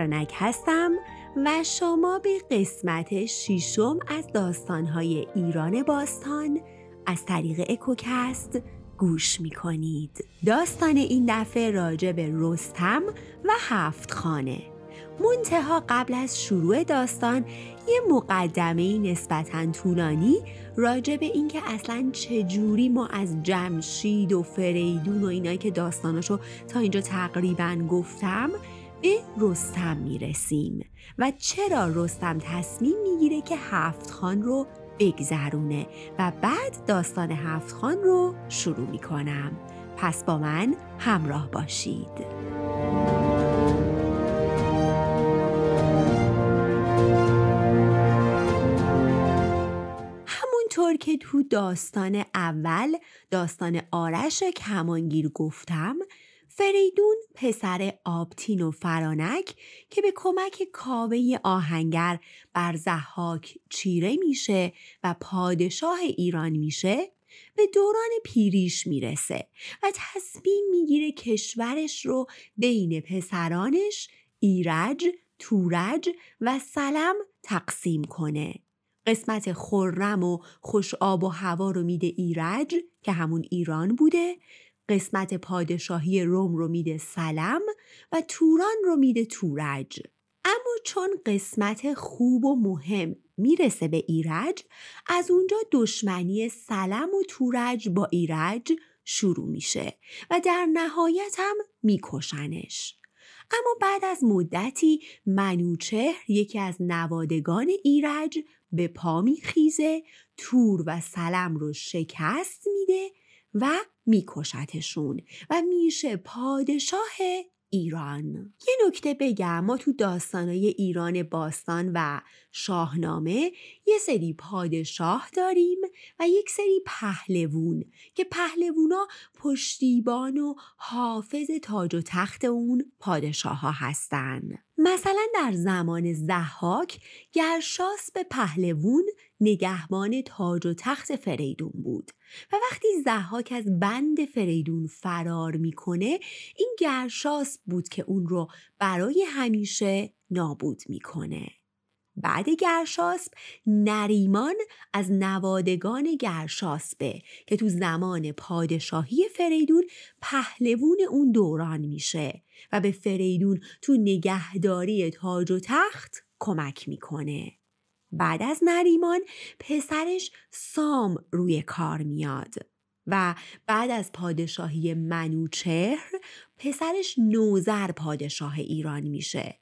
فرانک هستم و شما به قسمت شیشم از داستانهای ایران باستان از طریق اکوکست گوش می کنید. داستان این دفعه راجع به رستم و هفت خانه منتها قبل از شروع داستان یه مقدمه نسبتا طولانی راجع به اینکه اصلا چجوری ما از جمشید و فریدون و اینایی که داستاناشو تا اینجا تقریبا گفتم به رستم می‌رسیم و چرا رستم تصمیم می‌گیره که هفت خان رو بگذرونه و بعد داستان هفت خان رو شروع می‌کنم؟ پس با من همراه باشید. همونطور که تو داستان اول داستان آرش کمانگیر گفتم فریدون پسر آبتین و فرانک که به کمک کاوه آهنگر بر زحاک چیره میشه و پادشاه ایران میشه به دوران پیریش می‌رسه و تصمیم می‌گیره کشورش رو بین پسرانش ایرج، تورج و سلم تقسیم کنه. قسمت خرم و خوش آب و هوا رو میده ایرج که همون ایران بوده قسمت پادشاهی روم رو میده سلم و توران رو میده تورج. اما چون قسمت خوب و مهم می‌رسه به ایرج از اونجا دشمنی سلم و تورج با ایرج شروع میشه و در نهایت هم میکشنش. اما بعد از مدتی منوچهر یکی از نوادگان ایرج به پا میخیزه تور و سلم رو شکست میده و میکشتشون و میشه پادشاه ایران. یه نکته بگم ما تو داستانای ایران باستان و شاهنامه یه سری پادشاه داریم و یک سری پهلوون که پهلوونا پشتیبان و حافظ تاج و تخت اون پادشاه ها هستن. مثلا در زمان زحاک گرشاس به پهلوون نگهبان تاج و تخت فریدون بود و وقتی زحاک از بند فریدون فرار می‌کنه این گرشاس بود که اون رو برای همیشه نابود می‌کنه. بعد گرشاسب نریمان از نوادگان گرشاسبه که تو زمان پادشاهی فریدون پهلوون اون دوران میشه و به فریدون تو نگهداری تاج و تخت کمک می‌کنه. بعد از نریمان پسرش سام روی کار میاد و بعد از پادشاهی منوچهر پسرش نوزر پادشاه ایران میشه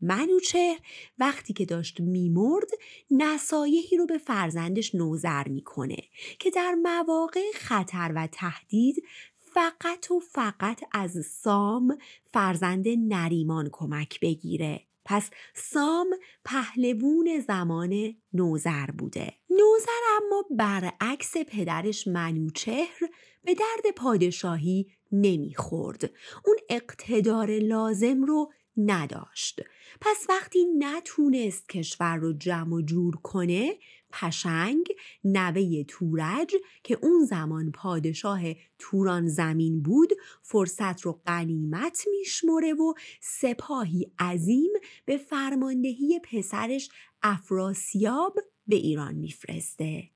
منوچهر وقتی که داشت میمرد نصایحی رو به فرزندش نوزر می‌کنه که در مواقع خطر و تهدید فقط و فقط از سام فرزند نریمان کمک بگیره. پس سام پهلوون زمان نوزر بوده. نوزر اما برعکس پدرش منوچهر به درد پادشاهی نمی‌خورد. اون اقتدار لازم رو نداشت. پس وقتی نتونست کشور رو جمع و جور کنه پشنگ نوه تورج که اون زمان پادشاه توران زمین بود فرصت رو قنیمت میشمره و سپاهی عظیم به فرماندهی پسرش افراسیاب به ایران میفرسته.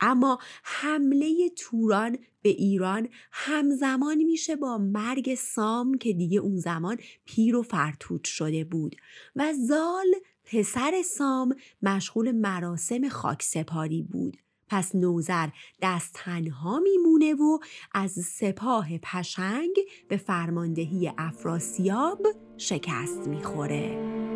اما حمله توران به ایران همزمان میشه با مرگ سام که دیگه اون زمان پیر و فرتوت شده بود. و زال پسر سام مشغول مراسم خاکسپاری بود. پس نوزر دست تنها میمونه و از سپاه پشنگ به فرماندهی افراسیاب شکست می‌خوره.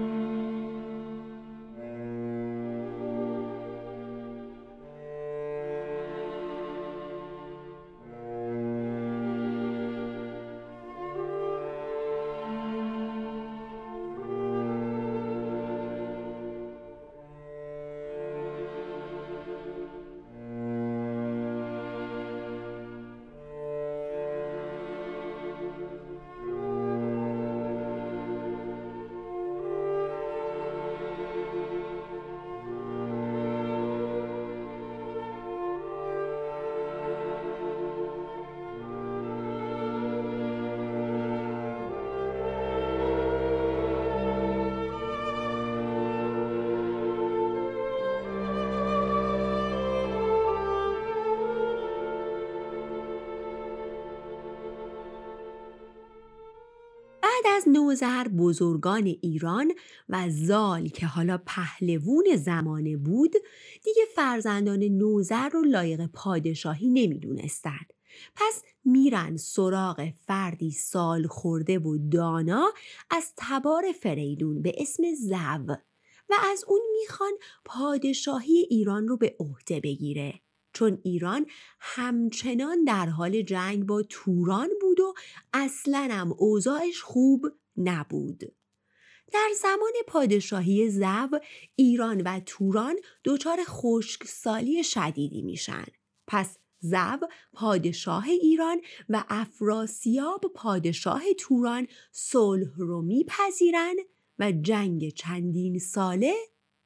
نوزر بزرگان ایران و زال که حالا پهلوون زمانه بود دیگه فرزندان نوزر رو لایق پادشاهی نمی‌دونستند. پس میرن سراغ فردی سال خورده و دانا از تبار فریدون به اسم زو و از اون می‌خوان پادشاهی ایران رو به عهده بگیره چون ایران همچنان در حال جنگ با توران بود و اصلا هم اوضاعش خوب نبود. در زمان پادشاهی زو ایران و توران دچار خشکسالی شدیدی میشن. پس زو پادشاه ایران و افراسیاب پادشاه توران صلح رو میپذیرن و جنگ چندین ساله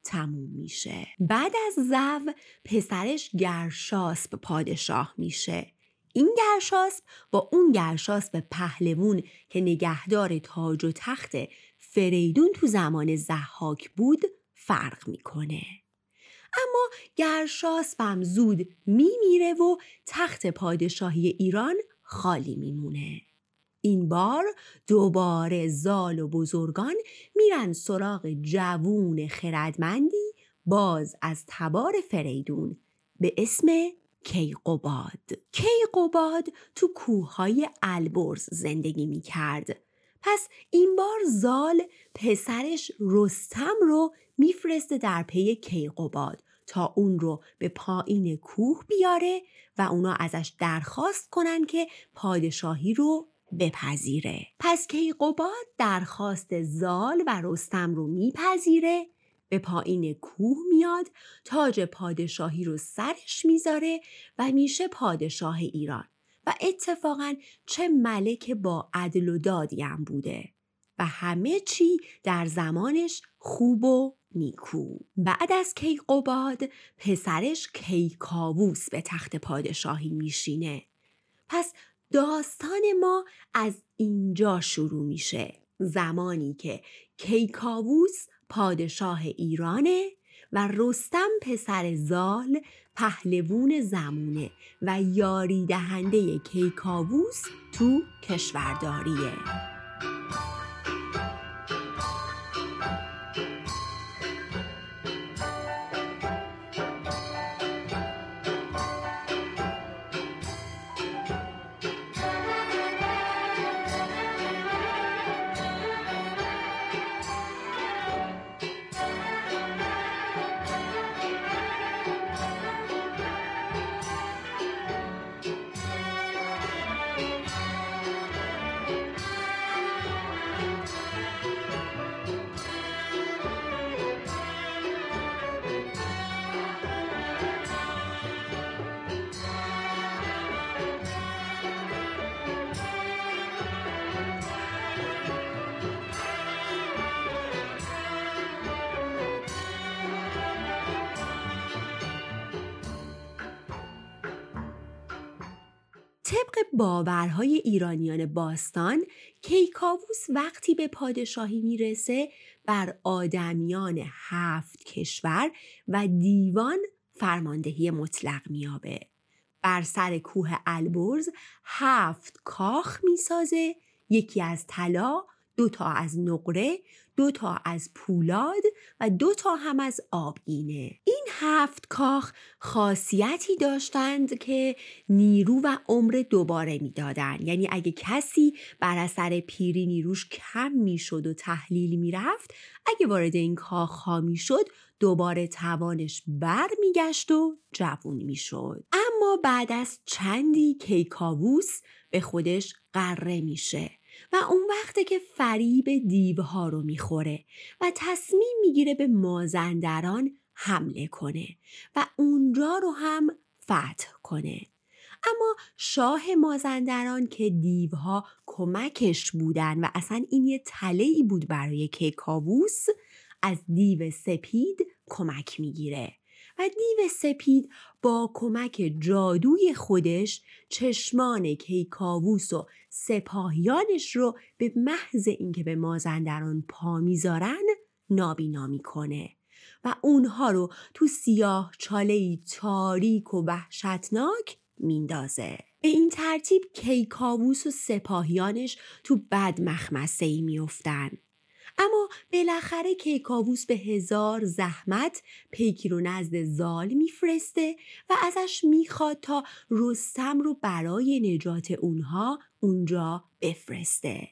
تموم میشه بعد از زو پسرش گرشاسب پادشاه میشه این گرشاسب با اون گرشاسب پهلوون که نگهدار تاج و تخت فریدون تو زمان زحاک بود فرق می‌کنه. اما گرشاسبم زود میمیره و تخت پادشاهی ایران خالی میمونه. این بار دوباره زال و بزرگان میرن سراغ جوون خردمندی باز از تبار فریدون به اسم کیقوباد. کیقوباد تو کوههای البرز زندگی می‌کرد. پس این بار زال پسرش رستم رو میفرسته در پی کیقوباد تا اون رو به پایین کوه بیاره و اونا ازش درخواست کنن که پادشاهی رو بپذیره. پس کیقوباد درخواست زال و رستم رو میپذیره به پایین کوه میاد تاج پادشاهی رو سرش می‌ذاره و میشه پادشاه ایران. و اتفاقا چه ملک با عدل و دادی هم بوده. و همه چی در زمانش خوب و نیکو. بعد از کیقوباد پسرش کیکاووس به تخت پادشاهی میشینه. پس داستان ما از اینجا شروع میشه. زمانی که کیکاووس پادشاه ایرانه و رستم پسر زال پهلوون زمونه و یاری دهنده کیکاووس تو کشورداریه. طبق باورهای ایرانیان باستان کیکاووس وقتی به پادشاهی می‌رسه بر آدمیان هفت کشور و دیوان فرماندهی مطلق میابه بر سر کوه البرز هفت کاخ می‌سازه یکی از طلا دو تا از نقره دو تا از پولاد و دو تا هم از آبگینه. این هفت کاخ خاصیتی داشتند که نیرو و عمر دوباره می‌دادند یعنی اگه کسی بر اثر پیری نیروش کم می‌شد و تحلیل می‌رفت اگه وارد این کاخ ها می‌شد دوباره توانش بر میگشت و جوون می‌شد. اما بعد از چندی کیکاووس به خودش قره میشه. اون وقته که فریب دیوها رو می‌خوره و تصمیم می‌گیره به مازندران حمله کنه و اونجا رو هم فتح کنه. اما شاه مازندران که دیوها کمکش بودن و اصلا این یه تله بود برای کیکاووس از دیو سپید کمک می‌گیره. و دیو سپید با کمک جادوی خودش چشمان کیکاووس و سپاهیانش رو به محض اینکه به مازندران پا می‌ذارن نابینا می‌کنه و اونها رو تو سیاه چاله تاریک و وحشتناک میندازه به این ترتیب کیکاووس و سپاهیانش تو بد مخمسه ای میافتن. اما بالاخره کیکاووس به هزار زحمت پیکی رو نزد زال میفرسته و ازش می‌خواد تا رستم رو برای نجات اونها اونجا بفرسته.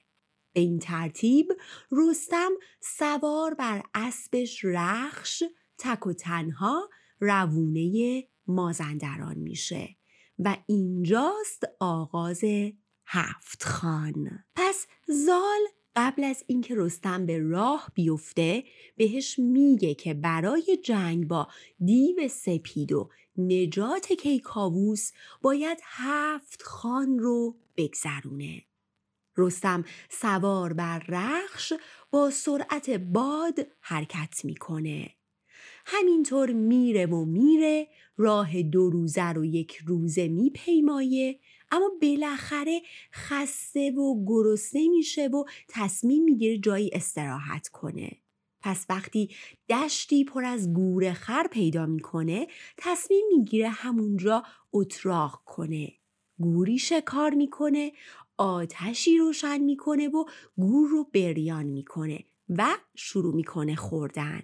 به این ترتیب رستم سوار بر اسبش رخش تک و تنها روونه مازندران میشه و اینجاست آغاز هفت خان. پس زال قبل از اینکه رستم به راه بیفته بهش میگه که برای جنگ با دیو سپید و نجات کیکاووس باید هفت خان رو بگذرونه. رستم سوار بر رخش با سرعت باد حرکت می‌کنه. همینطور میره و میره راه دو روزه رو یک روزه میپیمایه اما بالاخره خسته و گرسنه میشه و تصمیم می‌گیره جایی استراحت کنه. پس وقتی دشتی پر از گوره خر پیدا می‌کنه تصمیم می‌گیره همونجا اتراق کنه. گوری شکار می‌کنه آتشی روشن می‌کنه و گور رو بریان می‌کنه و شروع می‌کنه خوردن.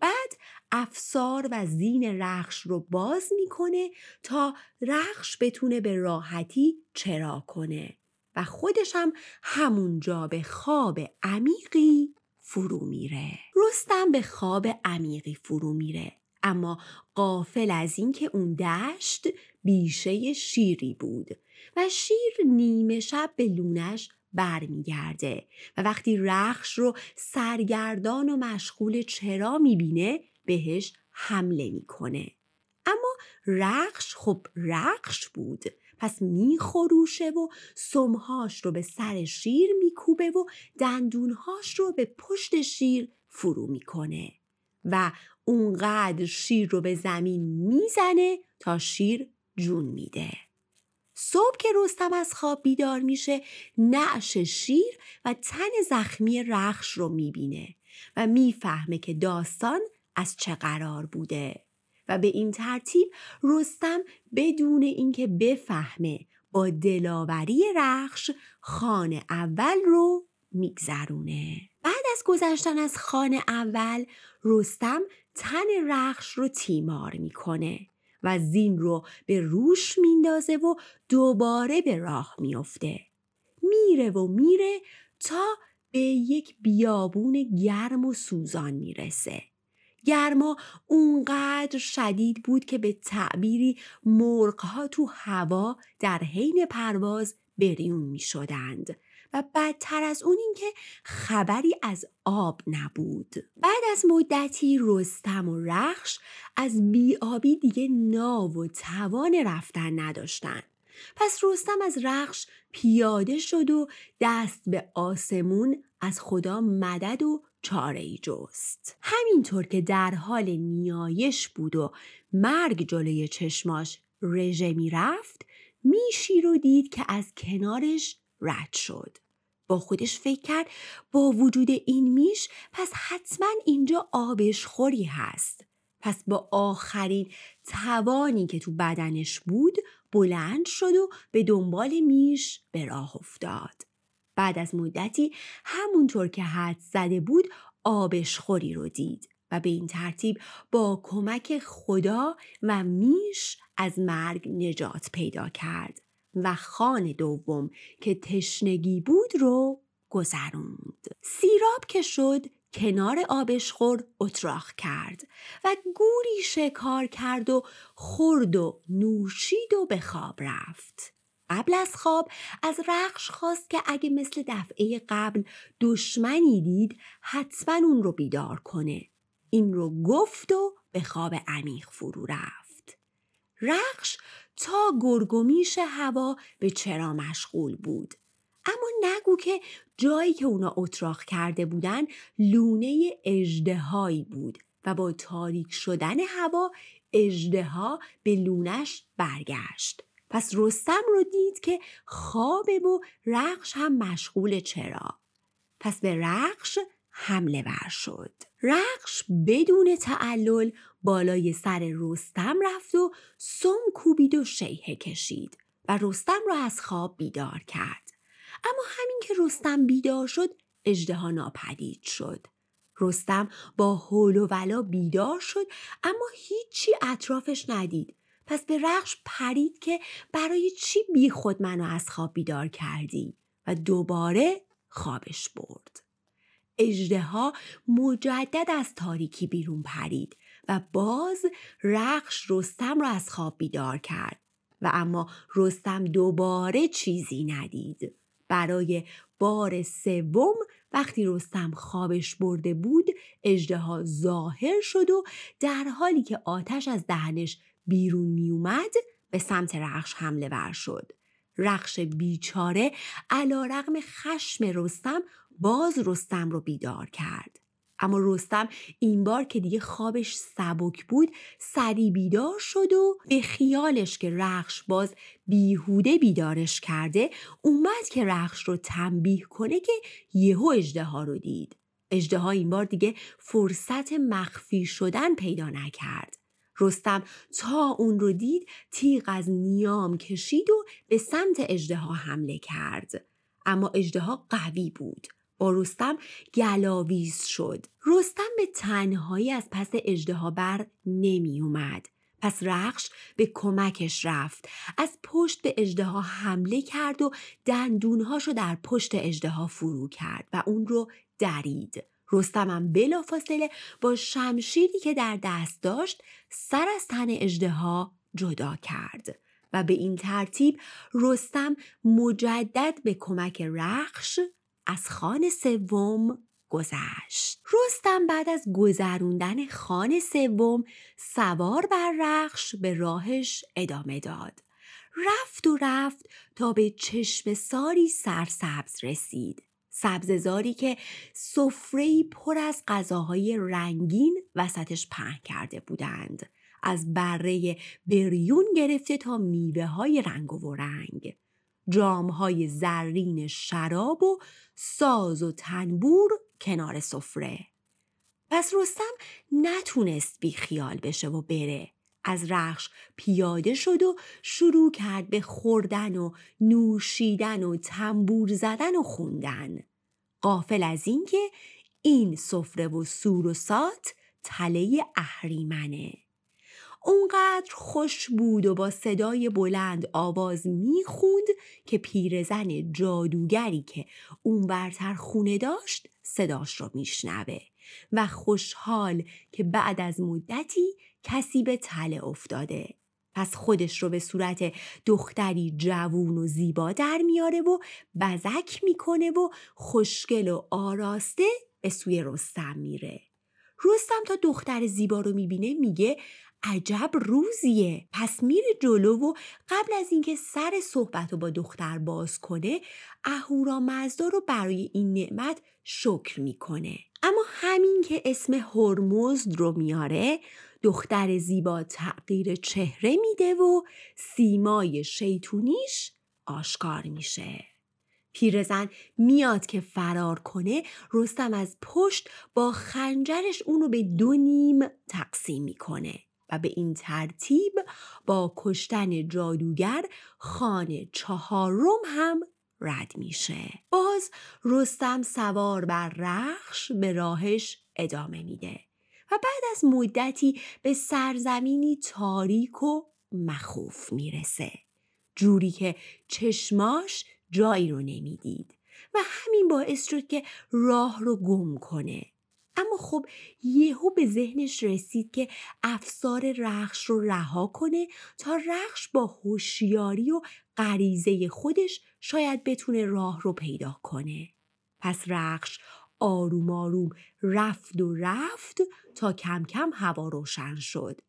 بعد افسار و زین رخش رو باز می‌کنه تا رخش بتونه به راحتی چرا کنه. و خودش هم همونجا به خواب عمیقی فرو میره. رستم به خواب عمیقی فرو میره. اما قافل از اینکه اون دشت بیشه شیری بود و شیر نیمه شب به لونش برمیگرده. و وقتی رخش رو سرگردان و مشغول چرا می‌بینه بهش حمله می‌کنه. اما رخش خب رخش بود. پس میخروشه و سمهاش رو به سر شیر میکوبه و دندونهاش رو به پشت شیر فرو می‌کنه و اونقدر شیر رو به زمین می‌زنه تا شیر جون میده. صبح که رستم از خواب بیدار میشه نعش شیر و تن زخمی رخش رو می‌بینه و می‌فهمه که داستان از چه قرار بوده. و به این ترتیب رستم بدون اینکه بفهمه با دلاوری رخش خانه اول رو میگذرونه. بعد از گذشتن از خانه اول رستم تن رخش رو تیمار می‌کنه و زین رو به روش میندازه و دوباره به راه میافته. میره و میره تا به یک بیابون گرم و سوزان می‌رسه. گرما اونقدر شدید بود که به تعبیری مرغها تو هوا در حین پرواز بریون می شدند و بدتر از اون اینکه خبری از آب نبود. بعد از مدتی رستم و رخش از بیابی دیگه ناو و توان رفتن نداشتن. پس رستم از رخش پیاده شد و دست به آسمون از خدا مدد و چاره ای جست. همینطور که در حال نیایش بود و مرگ جلوی چشماش رژه می رفت میشی رو دید که از کنارش رد شد. با خودش فکر کرد با وجود این میش پس حتما اینجا آبشخوری هست. پس با آخرین توانی که تو بدنش بود بلند شد و به دنبال میش به راه افتاد. بعد از مدتی همونطور که حد زده بود آبشخوری رو دید و به این ترتیب با کمک خدا و میش از مرگ نجات پیدا کرد و خان دوم که تشنگی بود رو گذروند. سیراب که شد کنار آبشخور اتراق کرد و گوری شکار کرد و خورد و نوشید و به خواب رفت. قبل از خواب از رخش خواست که اگه مثل دفعه قبل دشمنی دید حتما اون رو بیدار کنه. این رو گفت و به خواب عمیق فرو رفت. رخش تا گرگومیش هوا به چرا مشغول بود. اما نگو که جایی که اونا اتراق کرده بودن لونه اجدهایی بود و با تاریک شدن هوا اجدها به لونش برگشت. پس رستم رو دید که خوابه و رخش هم مشغول چرا. پس به رخش حمله ور شد. رخش بدون تعلل بالای سر رستم رفت و سم کوبید و شیهه کشید و رستم را از خواب بیدار کرد. اما همین که رستم بیدار شد اژدها ناپدید شد. رستم با حول و ولا بیدار شد اما هیچی اطرافش ندید. پس به رخش پرید که برای چی بی خود منو از خواب بیدار کردی؟ و دوباره خوابش برد. اجدها مجدد از تاریکی بیرون پرید و باز رخش رستم را از خواب بیدار کرد. و اما رستم دوباره چیزی ندید. برای بار سوم وقتی رستم خوابش برده بود اجدها ظاهر شد و در حالی که آتش از دهنش بیرون می اومد به سمت رخش حمله ور شد. رخش بیچاره علا رقم خشم رستم باز رستم رو بیدار کرد. اما رستم این بار که دیگه خوابش سبک بود سری بیدار شد و به خیالش که رخش باز بیهوده بیدارش کرده اومد که رخش رو تنبیه کنه که یهو اجده رو دید. اجده این بار دیگه فرصت مخفی شدن پیدا نکرد. رستم. تا اون رو دید تیغ از نیام کشید و به سمت اجدها حمله کرد. اما اجدها قوی بود. با رستم گلاویز شد. رستم به تنهایی از پس اجدها بر نمی اومد. پس رخش به کمکش رفت. از پشت به اجدها حمله کرد و دندونهاشو در پشت اجدها فرو کرد و اون رو درید. رستمم بلافاصله با شمشیری که در دست داشت سر از تن اجدها جدا کرد و به این ترتیب رستم مجدد به کمک رخش از خان سوم گذشت. رستم بعد از گذروندن خان سوم سوار بر رخش به راهش ادامه داد. رفت و رفت تا به چشم ساری سرسبز رسید. سبززاری که سفره پر از غذاهای رنگین وسطش پهن کرده بودند. از بره بریون گرفته تا میوه های رنگ و رنگ. جام های زرین شراب و ساز و تنبور کنار سفره. پس رستم نتونست بی خیال بشه و بره. از رخش پیاده شد و شروع کرد به خوردن و نوشیدن و تنبور زدن و خوندن. قافل از اینکه این سفره و سور و سات تله اهریمنه. اونقدر خوش بود و با صدای بلند آواز می‌خوند که پیرزن جادوگری که اون برتر خونه داشت صداش رو میشنوه. و خوشحال که بعد از مدتی کسی به تله افتاده. پس خودش رو به صورت دختری جوون و زیبا در میاره و بزک می‌کنه و خوشگل و آراسته به سوی رستم میره. رستم تا دختر زیبا رو می‌بینه میگه عجب روزیه. پس میره جلو و قبل از اینکه سر صحبت رو با دختر باز کنه اهورا مزدا رو برای این نعمت شکر می‌کنه. اما همین که اسم هرمزد رو میاره دختر زیبا تغییر چهره میده و سیمای شیطونیش آشکار میشه. پیرزن میاد که فرار کنه رستم از پشت با خنجرش اونو به دو نیم تقسیم می‌کنه و به این ترتیب با کشتن جادوگر خانه چهارم هم رد میشه. باز رستم سوار بر رخش به راهش ادامه میده و بعد از مدتی به سرزمینی تاریک و مخوف می‌رسه. جوری که چشماش جایی رو نمی‌دید و همین باعث شد که راه رو گم کنه. اما خب یهو به ذهنش رسید که افسار رخش رو رها کنه تا رخش با هوشیاری و غریزه خودش شاید بتونه راه رو پیدا کنه. پس رخش آروم آروم رفت و رفت تا کم کم هوا روشن شد.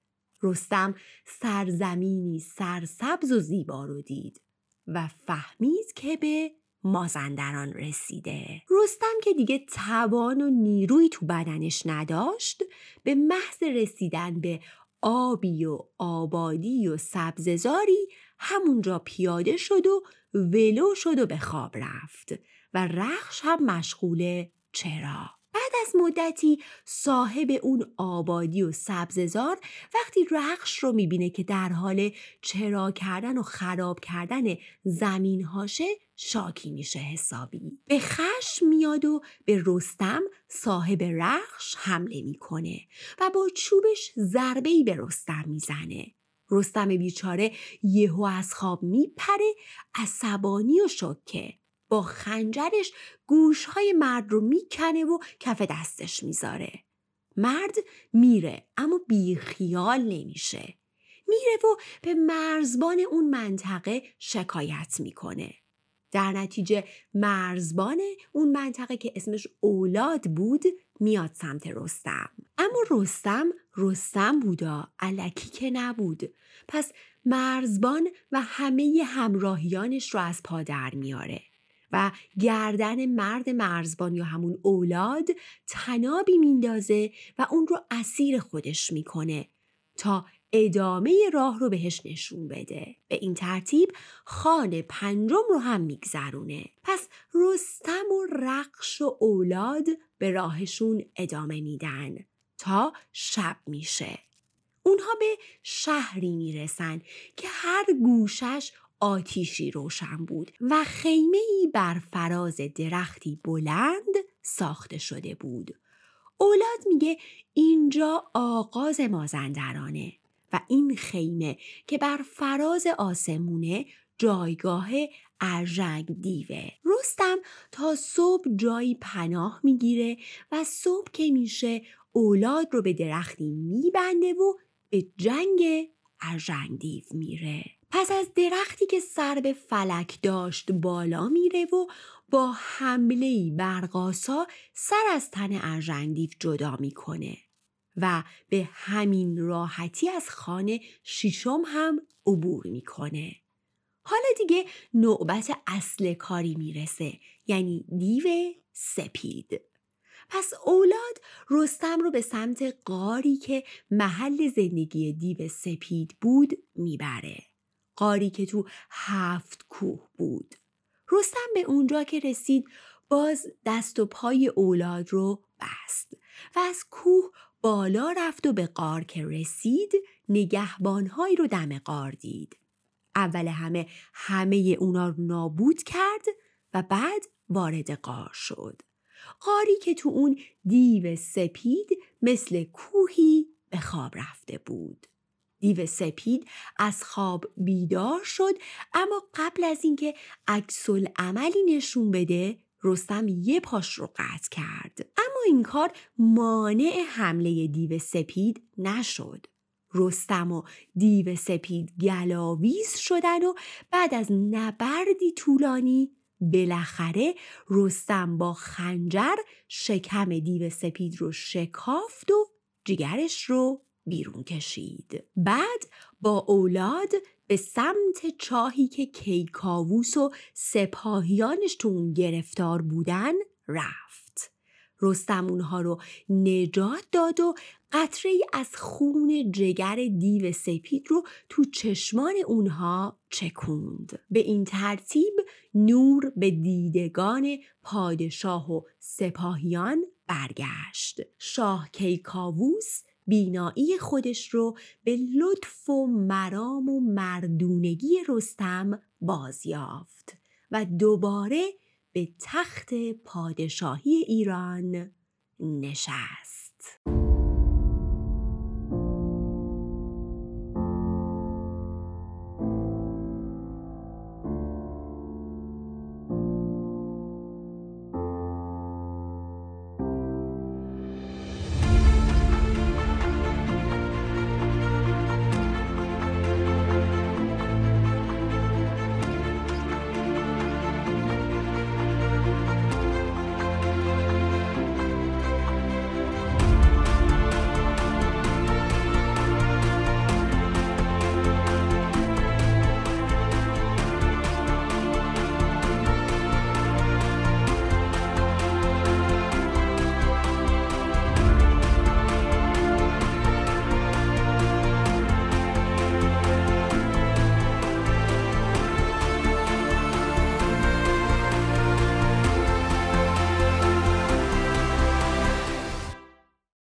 رستم سرزمینی سرسبز و زیبا رو دید و فهمید که به مازندران رسیده. رستم که دیگه توان و نیروی تو بدنش نداشت به محض رسیدن به آبی و آبادی و سبززاری همونجا پیاده شد و ولو شد و به خواب رفت و رخش هم مشغول چرا. بعد از مدتی صاحب اون آبادی و سبززار وقتی رخش رو می‌بینه که در حال چرا کردن و خراب کردن زمین هاشه شاکی میشه حسابی. به خشم میاد و به رستم صاحب رخش حمله می‌کنه و با چوبش ضربه به رستم می‌زنه. رستم بیچاره یهو از خواب میپره عصبانی و شکه با خنجرش گوشهای مرد رو می‌کنه و کف دستش می‌ذاره. مرد میره اما بیخیال نمیشه. میره و به مرزبان اون منطقه شکایت می‌کنه. در نتیجه مرزبان اون منطقه که اسمش اولاد بود میاد سمت رستم. اما رستم رستم بودا علکی که نبود. پس مرزبان و همه همراهیانش رو از پا در میاره. و گردن مرد مرزبان یا همون اولاد تنابی میندازه و اون رو اسیر خودش می‌کنه تا ادامه راه رو بهش نشون بده. به این ترتیب خان پنجم رو هم میگذرونه. پس رستم و رقش و اولاد به راهشون ادامه میدن تا شب میشه. اونها به شهری می‌رسن که هر گوشش آتیشی روشن بود و خیمه ای بر فراز درختی بلند ساخته شده بود. اولاد میگه اینجا آغاز مازندرانه. و این خیمه که بر فراز آسمونه جایگاه ارژنگ دیوه. رستم تا صبح جایی پناه می‌گیره و صبح که میشه اولاد رو به درختی میبنده و به جنگ ارژنگ دیو میره. پس از درختی که سر به فلک داشت بالا میره و با حمله برقاسا سر از تن ارژنگدیو جدا می‌کنه. و به همین راحتی از خانه شیشم هم عبور می‌کنه. حالا دیگه نوبت اصل کاری می‌رسه یعنی دیو سپید. پس اولاد رستم رو به سمت قاری که محل زندگی دیو سپید بود می‌بره. قاری که تو هفت کوه بود. رستم به اونجا که رسید باز دست و پای اولاد رو بست و از کوه بالا رفت و به قار که رسید نگهبانهایی رو دم قار دید. اول همه همه اونا رو نابود کرد و بعد وارد قار شد. قاری که تو اون دیو سپید مثل کوهی به خواب رفته بود. دیو سپید از خواب بیدار شد اما قبل از اینکه عکس عملی نشون بده رستم یه پاش رو قطع کرد. اما این کار مانع حمله دیو سپید نشد. رستم و دیو سپید گلاویز شدن و بعد از نبردی طولانی بالاخره رستم با خنجر شکم دیو سپید رو شکافت و جگرش رو بیرون کشید. بعد با اولاد به سمت چاهی که کیکاووس و سپاهیانش تو اون گرفتار بودن رفت. رستم اونها رو نجات داد و قطره از خون جگر دیو سپید رو تو چشمان اونها چکوند. به این ترتیب نور به دیدگان پادشاه و سپاهیان برگشت. شاه کیکاووس بینایی خودش رو به لطف و مرام و مردونگی رستم بازیافت و دوباره به تخت پادشاهی ایران نشست.